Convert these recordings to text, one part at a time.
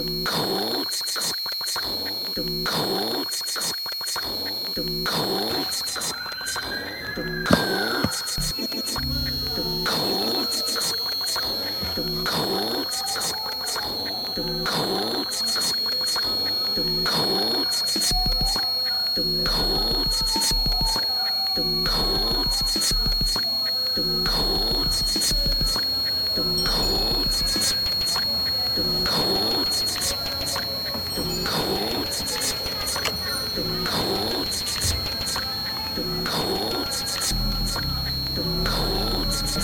The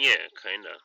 Yeah, kinda.